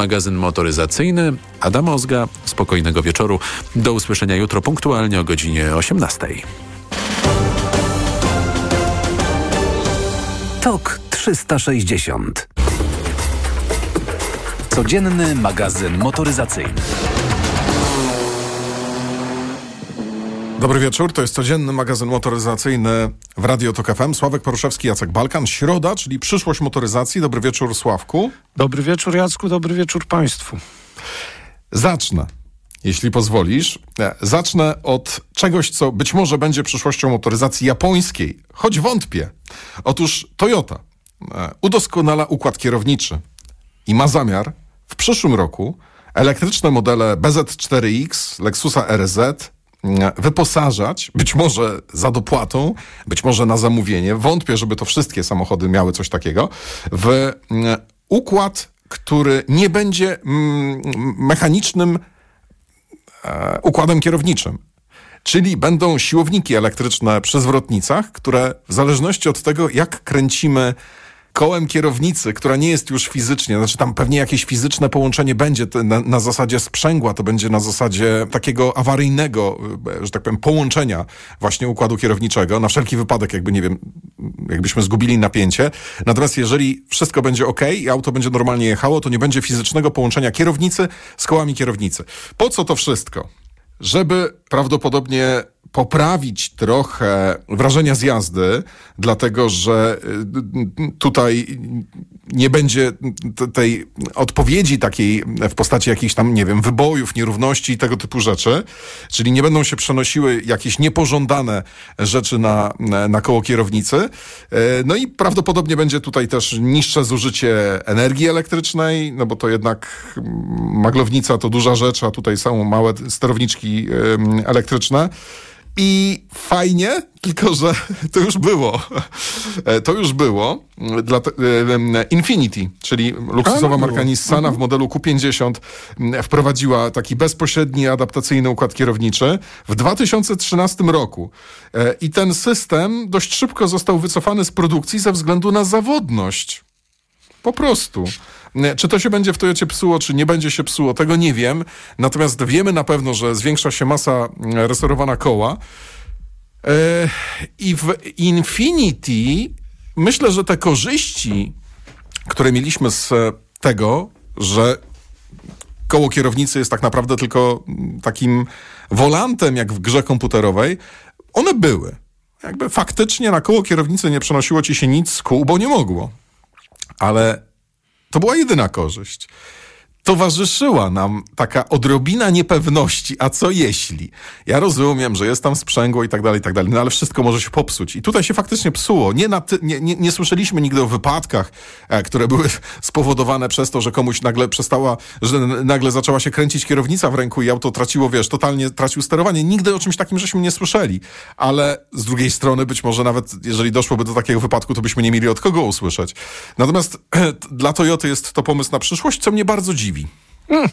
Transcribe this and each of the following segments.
magazyn motoryzacyjny. Adam Ozga, spokojnego wieczoru. Do usłyszenia jutro punktualnie o godzinie 18. TOK 360 Codzienny magazyn motoryzacyjny. Dobry wieczór, to jest codzienny magazyn motoryzacyjny w Radio Tok FM. Sławek Poruszewski, Jacek Balkan. Środa, czyli przyszłość motoryzacji. Dobry wieczór, Sławku. Dobry wieczór, Jacku, dobry wieczór Państwu. Zacznę, jeśli pozwolisz. E, zacznę od czegoś, co być może będzie przyszłością motoryzacji japońskiej, choć wątpię. Otóż Toyota e, udoskonala układ kierowniczy i ma zamiar w przyszłym roku elektryczne modele BZ4X, Lexusa RZ wyposażać, być może za dopłatą, być może na zamówienie, wątpię, żeby to wszystkie samochody miały coś takiego, w mm, układ, który nie będzie mm, mechanicznym e, układem kierowniczym. Czyli będą siłowniki elektryczne przy zwrotnicach, które w zależności od tego, jak kręcimy kołem kierownicy, która nie jest już fizycznie, znaczy tam pewnie jakieś fizyczne połączenie będzie na, na, zasadzie sprzęgła, to będzie na zasadzie takiego awaryjnego, e, że tak powiem, połączenia właśnie układu kierowniczego, na wszelki wypadek, jakby nie wiem, jakbyśmy zgubili napięcie. Natomiast jeżeli wszystko będzie ok i auto będzie normalnie jechało, to nie będzie fizycznego połączenia kierownicy z kołami kierownicy. Po co to wszystko? Żeby prawdopodobnie poprawić trochę wrażenia z jazdy, dlatego że y, tutaj nie będzie tej odpowiedzi takiej w postaci jakichś tam, nie wiem, wybojów, nierówności i tego typu rzeczy, czyli nie będą się przenosiły jakieś niepożądane rzeczy na, na koło kierownicy. Y, no i prawdopodobnie będzie tutaj też niższe zużycie energii elektrycznej, no bo to jednak maglownica to duża rzecz, a tutaj są małe sterowniczki elektryczne. I fajnie, tylko że to już było. E, to już było. Dla, e, Infinity, czyli luksusowa marka Nissana mhm. w modelu Q50 wprowadziła taki bezpośredni adaptacyjny układ kierowniczy w 2013 roku. E, I ten system dość szybko został wycofany z produkcji ze względu na zawodność. Po prostu. Czy to się będzie w Toyocie psuło, czy nie będzie się psuło, tego nie wiem. Natomiast wiemy na pewno, że zwiększa się masa mm, restaurowana koła. E, I w Infinity myślę, że te korzyści, które mieliśmy z tego, że koło kierownicy jest tak naprawdę tylko mm, takim wolantem, jak w grze komputerowej, one były. Jakby faktycznie na koło kierownicy nie przenosiło ci się nic z kół, bo nie mogło. Ale to była jedyna korzyść towarzyszyła nam taka odrobina niepewności, a co jeśli? Ja rozumiem, że jest tam sprzęgło i tak dalej, i tak dalej, no ale wszystko może się popsuć. I tutaj się faktycznie psuło. Nie, ty, nie, nie, nie, słyszeliśmy nigdy o wypadkach, e, które były spowodowane przez to, że komuś nagle przestała, że nagle zaczęła się kręcić kierownica w ręku i auto traciło, wiesz, totalnie tracił sterowanie. Nigdy o czymś takim żeśmy nie słyszeli. Ale z drugiej strony być może nawet, jeżeli doszłoby do takiego wypadku, to byśmy nie mieli od kogo usłyszeć. Natomiast dla Toyoty jest to pomysł na przyszłość, co mnie bardzo dziwi. Hmm.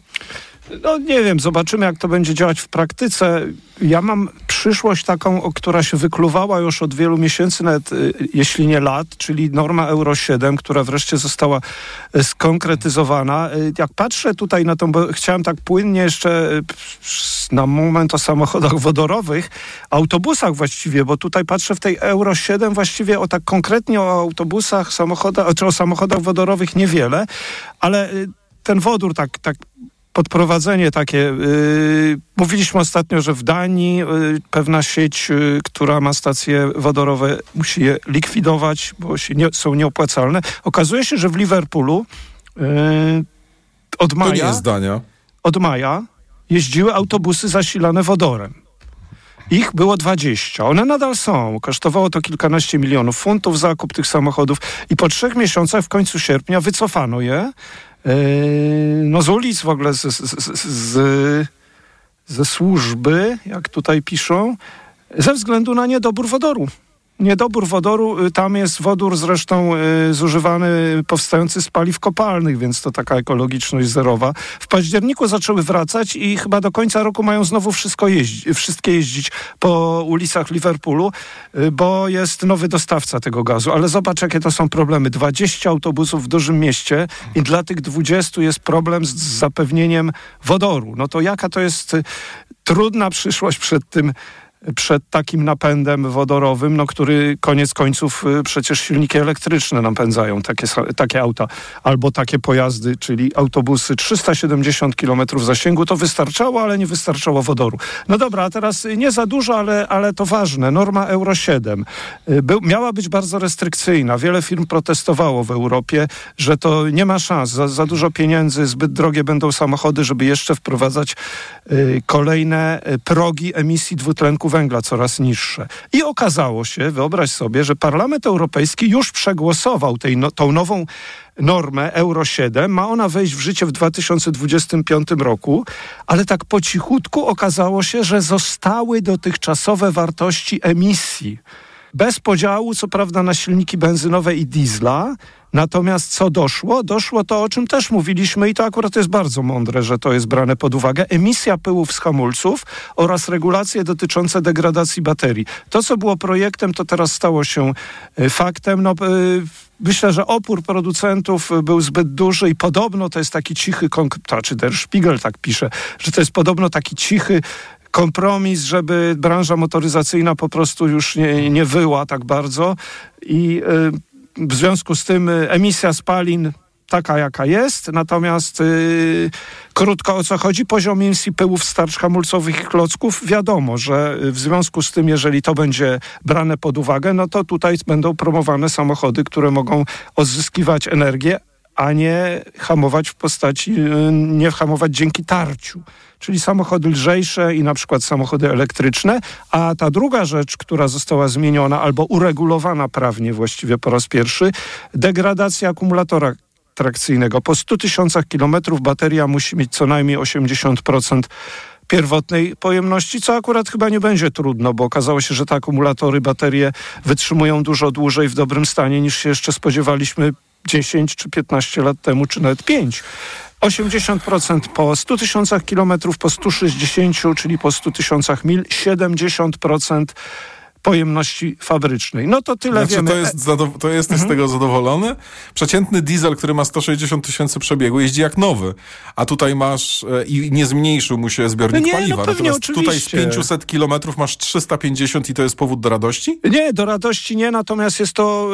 No nie wiem, zobaczymy jak to będzie działać w praktyce. Ja mam przyszłość taką, która się wykluwała już od wielu miesięcy, nawet y, jeśli nie lat, czyli norma Euro 7, która wreszcie została y, skonkretyzowana. Y, jak patrzę tutaj na to, bo chciałem tak płynnie jeszcze na moment o samochodach wodorowych, autobusach właściwie, bo tutaj patrzę w tej Euro 7 właściwie o tak konkretnie o autobusach, samochodach, czy o samochodach wodorowych niewiele, ale ten wodór, tak, tak podprowadzenie takie. Yy, mówiliśmy ostatnio, że w Danii yy, pewna sieć, yy, która ma stacje wodorowe, musi je likwidować, bo nie, są nieopłacalne. Okazuje się, że w Liverpoolu yy, od maja. To nie jest Dania. Od maja jeździły autobusy zasilane wodorem. Ich było 20. One nadal są. Kosztowało to kilkanaście milionów funtów zakup tych samochodów i po trzech miesiącach w końcu sierpnia wycofano je no z ulic w ogóle, z, z, z, ze służby, jak tutaj piszą, ze względu na niedobór wodoru. Niedobór wodoru, y, tam jest wodór zresztą y, zużywany, powstający z paliw kopalnych, więc to taka ekologiczność zerowa. W październiku zaczęły wracać i chyba do końca roku mają znowu wszystko jeździ, wszystkie jeździć po ulicach Liverpoolu, y, bo jest nowy dostawca tego gazu. Ale zobacz, jakie to są problemy. 20 autobusów w dużym mieście i dla tych 20 jest problem z, zapewnieniem wodoru. No to jaka to jest trudna przyszłość przed tym przed takim napędem wodorowym, no, który koniec końców y, przecież silniki elektryczne napędzają takie, takie auta albo takie pojazdy, czyli autobusy 370 km zasięgu. To wystarczało, ale nie wystarczało wodoru. No dobra, a teraz nie za dużo, ale, ale to ważne. Norma Euro 7 y, był, miała być bardzo restrykcyjna. Wiele firm protestowało w Europie, że to nie ma szans. Za, za dużo pieniędzy, zbyt drogie będą samochody, żeby jeszcze wprowadzać y, kolejne y, progi emisji dwutlenku węgla coraz niższe. I okazało się, wyobraź sobie, że Parlament Europejski już przegłosował tej, no, tą nową normę Euro 7. Ma ona wejść w życie w 2025 roku, ale tak po cichutku okazało się, że zostały dotychczasowe wartości emisji. Bez podziału, co prawda, na silniki benzynowe i diesla. Natomiast co doszło? Doszło to, o czym też mówiliśmy i to akurat jest bardzo mądre, że to jest brane pod uwagę. Emisja pyłów z hamulców oraz regulacje dotyczące degradacji baterii. To, co było projektem, to teraz stało się y, faktem. No, y, Myślę, że opór producentów y, był zbyt duży i podobno to jest taki cichy, znaczy Der Spiegel tak pisze, że to jest podobno taki cichy kompromis, żeby branża motoryzacyjna po prostu już nie, nie wyła tak bardzo. I y, w związku z tym y, emisja spalin taka, jaka jest, natomiast y, krótko o co chodzi, poziom emisji pyłów z tarcz hamulcowych i klocków, wiadomo, że w związku z tym, jeżeli to będzie brane pod uwagę, no to tutaj będą promowane samochody, które mogą odzyskiwać energię, a nie hamować w postaci, y, nie hamować dzięki tarciu. Czyli samochody lżejsze i na przykład samochody elektryczne. A ta druga rzecz, która została zmieniona albo uregulowana prawnie właściwie po raz pierwszy, degradacja akumulatora trakcyjnego. Po 100 tysiącach kilometrów bateria musi mieć co najmniej 80% pierwotnej pojemności, co akurat chyba nie będzie trudno, bo okazało się, że te akumulatory, baterie wytrzymują dużo dłużej w dobrym stanie niż się jeszcze spodziewaliśmy 10 czy 15 lat temu, czy nawet 5. 80% po 100 tysiącach kilometrów, po 160, czyli po 100 tysiącach mil, 70% pojemności fabrycznej. No to tyle Znaczy, wiemy. to, jest to jesteś z tego zadowolony? Przeciętny diesel, który ma 160 tysięcy przebiegu, jeździ jak nowy. A tutaj masz e, i nie zmniejszył mu się zbiornik No nie, no paliwa. pewnie, Natomiast tutaj z oczywiście. 500 kilometrów masz 350 i to jest powód do radości? Nie, do radości nie, natomiast jest to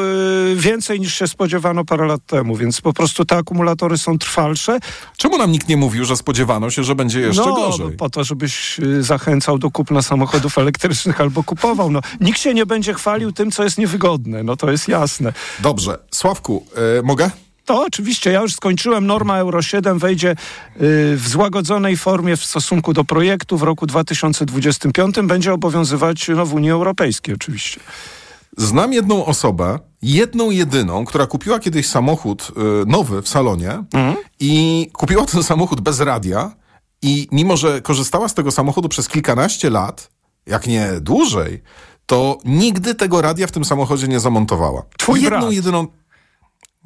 y, więcej niż się spodziewano parę lat temu, więc po prostu te akumulatory są trwalsze. Czemu nam nikt nie mówił, że spodziewano się, że będzie jeszcze no, gorzej? po to, żebyś y, zachęcał do kupna samochodów elektrycznych albo kupował. No, nikt się nie będzie chwalił tym, co jest niewygodne, no to jest jasne. Dobrze. Sławku, e, mogę? To oczywiście, ja już skończyłem. Norma Euro 7 wejdzie y, w złagodzonej formie w stosunku do projektu w roku 2025. Będzie obowiązywać no, w Unii Europejskiej oczywiście. Znam jedną osobę, jedną jedyną, która kupiła kiedyś samochód y, nowy w salonie Mhm. i kupiła ten samochód bez radia i mimo, że korzystała z tego samochodu przez kilkanaście lat, jak nie dłużej, to nigdy tego radia w tym samochodzie nie zamontowała. Twój jedną brat. jedyną...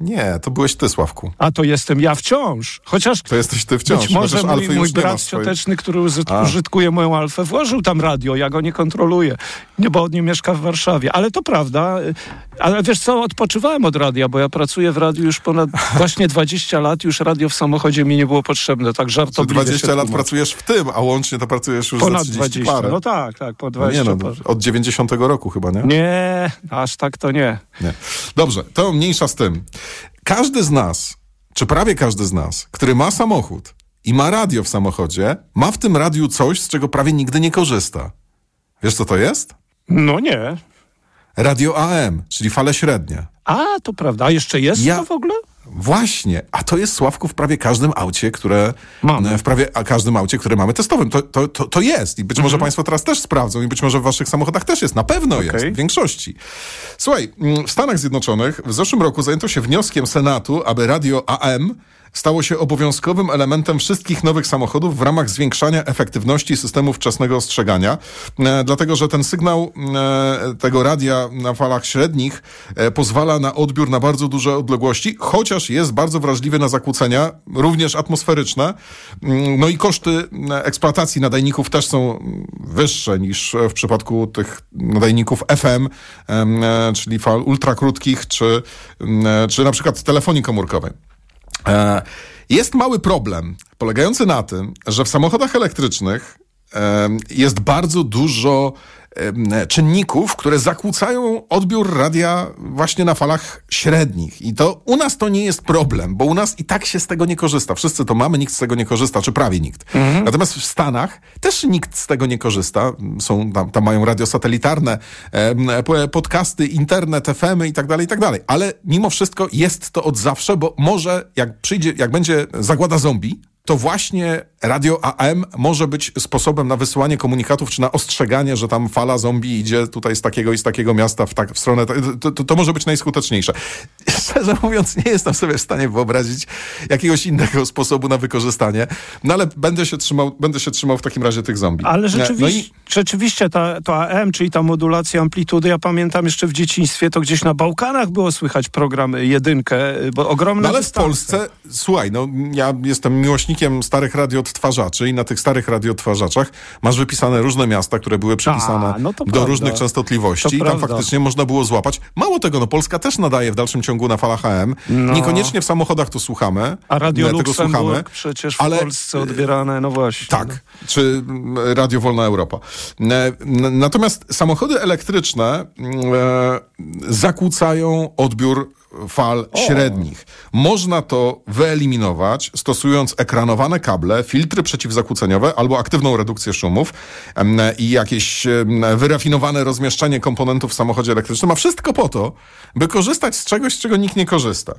Nie, to byłeś ty, Sławku. A to jestem ja wciąż. Chociaż To jesteś ty wciąż. Być może chociaż mój, mój brat cioteczny, który uzy- A. użytkuje moją Alfę, włożył tam radio, ja go nie kontroluję, nie, bo on nie mieszka w Warszawie. Ale to prawda. y, Ale wiesz co, odpoczywałem od radia, bo ja pracuję w radiu już ponad właśnie 20 lat, już radio w samochodzie mi nie było potrzebne, tak żartobliwie 20 się lat pracujesz w tym, a łącznie to pracujesz już Ponad za 30 20. parę. No tak, tak, po No 20 nie, no, od 90 roku chyba, nie? Nie, aż tak to nie. Nie. Dobrze, to mniejsza z tym. Każdy z nas, czy prawie każdy z nas, który ma samochód i ma radio w samochodzie, ma w tym radiu coś, z czego prawie nigdy nie korzysta. Wiesz, co to jest? No nie. Radio AM, czyli fale średnie. A, to prawda. A jeszcze jest Ja- to w ogóle? Właśnie, a to jest Sławku w prawie każdym aucie, które Mamy. w prawie każdym aucie, które mamy testowym. To, to, to, to jest i być może Państwo teraz też sprawdzą i być może w Waszych samochodach też jest. Na pewno jest, w większości. Słuchaj, mm, w Stanach Zjednoczonych w zeszłym roku zajęto się wnioskiem Senatu, aby radio AM stało się obowiązkowym elementem wszystkich nowych samochodów w ramach zwiększania efektywności systemu wczesnego ostrzegania, e, dlatego że ten sygnał e, tego radia na falach średnich e, pozwala na odbiór na bardzo duże odległości, chociaż jest bardzo wrażliwy na zakłócenia, również atmosferyczne. Mm, No i koszty e, eksploatacji nadajników też są wyższe niż w przypadku tych nadajników FM, e, czyli fal ultrakrótkich, czy, mm, e, czy na przykład telefonii komórkowej. E, Jest mały problem polegający na tym, że w samochodach elektrycznych jest bardzo dużo czynników, które zakłócają odbiór radia właśnie na falach średnich. I to u nas to nie jest problem, bo u nas i tak się z tego nie korzysta. Wszyscy to mamy, nikt z tego nie korzysta, czy prawie nikt. Natomiast w Stanach też nikt z tego nie korzysta. Są, tam, tam mają radiosatelitarne, em, p- podcasty, internet, FM i tak dalej, i tak dalej. Ale mimo wszystko jest to od zawsze, bo może jak przyjdzie, jak będzie zagłada zombie, to właśnie radio AM może być sposobem na wysyłanie komunikatów, czy na ostrzeganie, że tam fala zombie idzie tutaj z takiego i z takiego miasta w, tak, w stronę. To, to, to może być najskuteczniejsze. Szczerze mówiąc, nie jestem sobie w stanie wyobrazić jakiegoś innego sposobu na wykorzystanie, no ale będę się trzymał, będę się trzymał w takim razie tych zombie. Ale rzeczywiście, No i rzeczywiście ta, to AM, czyli ta modulacja amplitudy, ja pamiętam jeszcze w dzieciństwie, to gdzieś na Bałkanach było słychać program jedynkę, bo ogromne No ale w. Polsce, słuchaj, no ja jestem miłośnikiem starych radioodtwarzaczy i na tych starych radioodtwarzaczach masz wypisane różne miasta, które były przypisane no to do prawda. różnych częstotliwości To i tam prawda. faktycznie można było złapać. Mało tego, no Polska też nadaje w dalszym ciągu na falach AM. Niekoniecznie w samochodach to słuchamy. A Radio tego słuchamy. Przecież w ale- Polsce odbierane, no właśnie. Tak, czy mm, Radio Wolna Europa. Natomiast samochody elektryczne mm, e, zakłócają odbiór fal średnich. Można to wyeliminować stosując ekranowane kable, filtry przeciwzakłóceniowe albo aktywną redukcję szumów i jakieś wyrafinowane rozmieszczenie komponentów w samochodzie elektrycznym, a wszystko po to, by korzystać z czegoś, z czego nikt nie korzysta.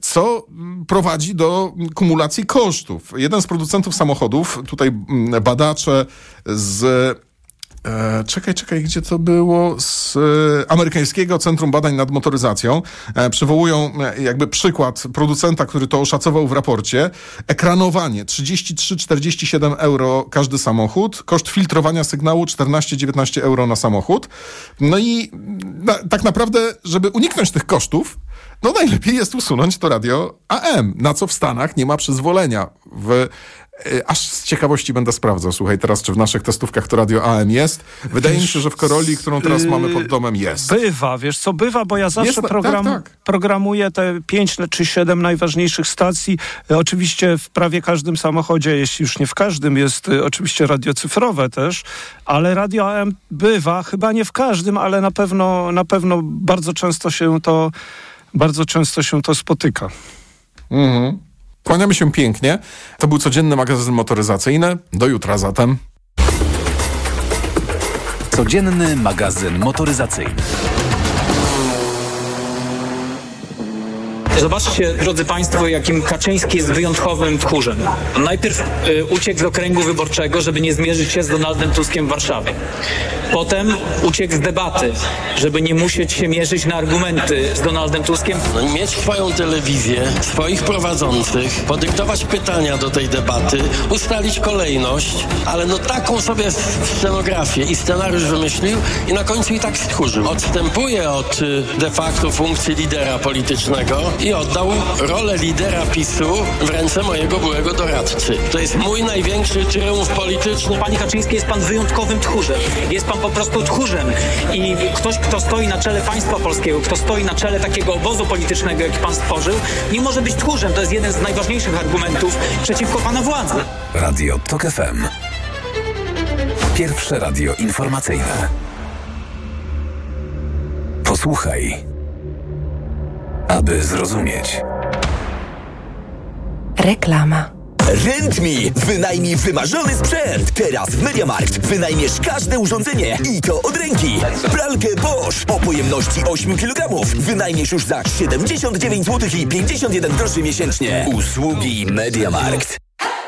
Co mm, prowadzi do kumulacji kosztów. Jeden z producentów samochodów, tutaj mm, badacze z E, czekaj, czekaj, gdzie to było? Z e, Amerykańskiego Centrum Badań nad Motoryzacją. E, przywołują e, jakby przykład producenta, który to oszacował w raporcie. Ekranowanie 33-47 euro każdy samochód. Koszt filtrowania sygnału 14-19 euro na samochód. No i na, tak naprawdę, żeby uniknąć tych kosztów, no najlepiej jest usunąć to radio AM, na co w Stanach nie ma przyzwolenia. W, aż z ciekawości będę sprawdzał, słuchaj, teraz czy w naszych testówkach to radio AM jest. Wydaje mi się, że w Koroli, którą teraz mamy pod domem jest. Bywa, wiesz co, bywa, bo ja zawsze Jest, tak, program, tak. programuję te pięć czy siedem najważniejszych stacji. E, Oczywiście w prawie każdym samochodzie, jeśli już nie w każdym, jest e, oczywiście radio cyfrowe też, ale radio AM bywa, chyba nie w każdym, ale na pewno, na pewno bardzo często się to, bardzo często się to spotyka. Mhm. Kłaniamy się pięknie. To był codzienny magazyn motoryzacyjny. Do jutra zatem. Codzienny magazyn motoryzacyjny. Zobaczcie, drodzy Państwo, jakim Kaczyński jest wyjątkowym tchórzem. Najpierw y, uciekł z okręgu wyborczego, żeby nie zmierzyć się z Donaldem Tuskiem w Warszawie. Potem uciekł z debaty, żeby nie musieć się mierzyć na argumenty z Donaldem Tuskiem. No, mieć swoją telewizję, swoich prowadzących, podyktować pytania do tej debaty, ustalić kolejność, ale no taką sobie scenografię i scenariusz wymyślił i na końcu i tak stchórzył. Odstępuje od y, de facto funkcji lidera politycznego i oddał rolę lidera PiSu w ręce mojego byłego doradcy. To jest mój największy triumf polityczny. Panie Kaczyński, jest Pan wyjątkowym tchórzem. Jest Pan po prostu tchórzem. I ktoś, kto stoi na czele państwa polskiego, kto stoi na czele takiego obozu politycznego, jaki Pan stworzył, nie może być tchórzem. To jest jeden z najważniejszych argumentów przeciwko Pana władzy. Radio TOK FM. Pierwsze radio informacyjne. Posłuchaj, aby zrozumieć. Reklama. RentMe. Wynajmij wymarzony sprzęt. Teraz w MediaMarkt wynajmiesz każde urządzenie i to od ręki. Pralkę Bosch o pojemności 8 kg wynajmiesz już za 79 zł i 51 groszy miesięcznie. Usługi MediaMarkt.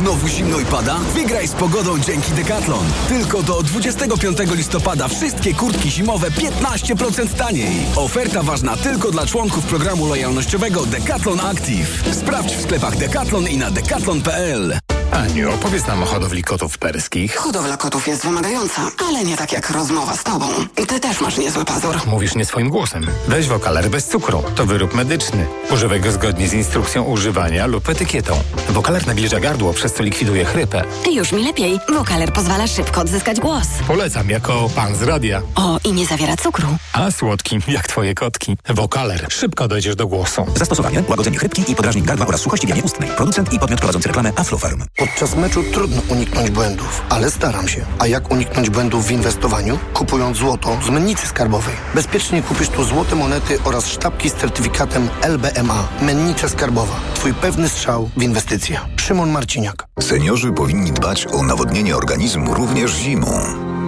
Znowu zimno i pada? Wygraj z pogodą dzięki Decathlon. Tylko do 25 listopada wszystkie kurtki zimowe 15% taniej. Oferta ważna tylko dla członków programu lojalnościowego Decathlon Active. Sprawdź w sklepach Decathlon i na decathlon.pl. Aniu, opowiedz nam o hodowli kotów perskich. Hodowla kotów jest wymagająca, ale nie tak jak rozmowa z tobą. Ty też masz niezły pazur. Mówisz nie swoim głosem. Weź wokaler bez cukru. To wyrób medyczny. Używaj go zgodnie z instrukcją używania lub etykietą. Wokaler nawilża gardło, przez co likwiduje chrypę. Już mi lepiej. Wokaler pozwala szybko odzyskać głos. Polecam jako pan z radia. O, i nie zawiera cukru. A słodki, jak twoje kotki. Wokaler. Szybko dojdziesz do głosu. Zastosowanie, łagodzenie chrypki i podrażnień gardła oraz suchości w jamie ustnej. Producent i podmiot prowadzący reklamę Aflofarm. Podczas meczu trudno uniknąć błędów, ale staram się. A jak uniknąć błędów w inwestowaniu? Kupując złoto z mennicy skarbowej. Bezpiecznie kupisz tu złote monety oraz sztabki z certyfikatem LBMA. Mennica skarbowa. Twój pewny strzał w inwestycje. Szymon Marciniak. Seniorzy powinni dbać o nawodnienie organizmu również zimą.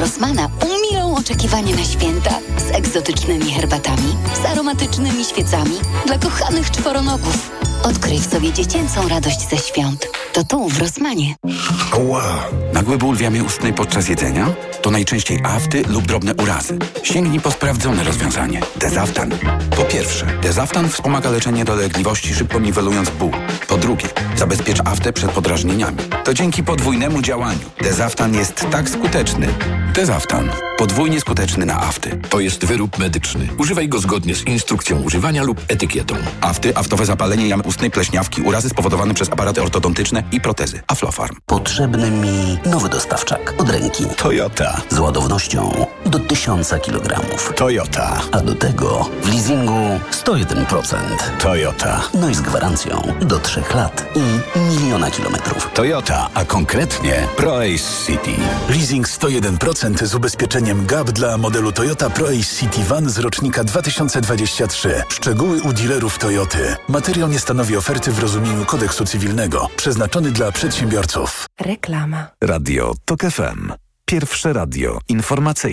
Rossmana umilą oczekiwanie na święta z egzotycznymi herbatami, z aromatycznymi świecami dla kochanych czworonogów. Odkryj w sobie dziecięcą radość ze świąt. To tu, w Rossmanie. Ła! Nagły ból w jamie ustnej podczas jedzenia? To najczęściej afty lub drobne urazy. Sięgnij po sprawdzone rozwiązanie. Dezaftan. Po pierwsze, Dezaftan wspomaga leczenie dolegliwości, szybko niwelując ból. Po drugie, zabezpiecz aftę przed podrażnieniami. To dzięki podwójnemu działaniu. Dezaftan jest tak skuteczny. Dezaftan. Podwójnie skuteczny na afty. To jest wyrób medyczny. Używaj go zgodnie z instrukcją używania lub etykietą. Afty, aftowe zapalenie jamy ustnej, pleśniawki, urazy spowodowane przez aparaty ortodontyczne i protezy. Aflofarm. Potrzebny mi nowy dostawczak od ręki. Toyota. Z ładownością do 1000 kg. Toyota. A do tego w leasingu 101%. Toyota. No i z gwarancją do 3 lat i miliona kilometrów. Toyota, a konkretnie ProAce City. Leasing 101% z ubezpieczeniem GAP dla modelu Toyota ProAce City Van z rocznika 2023. Szczegóły u dealerów Toyoty. Materiał nie stanowi oferty w rozumieniu kodeksu cywilnego. Przeznaczony dla przedsiębiorców. Reklama. Radio TOK FM. Pierwsze radio informacyjne.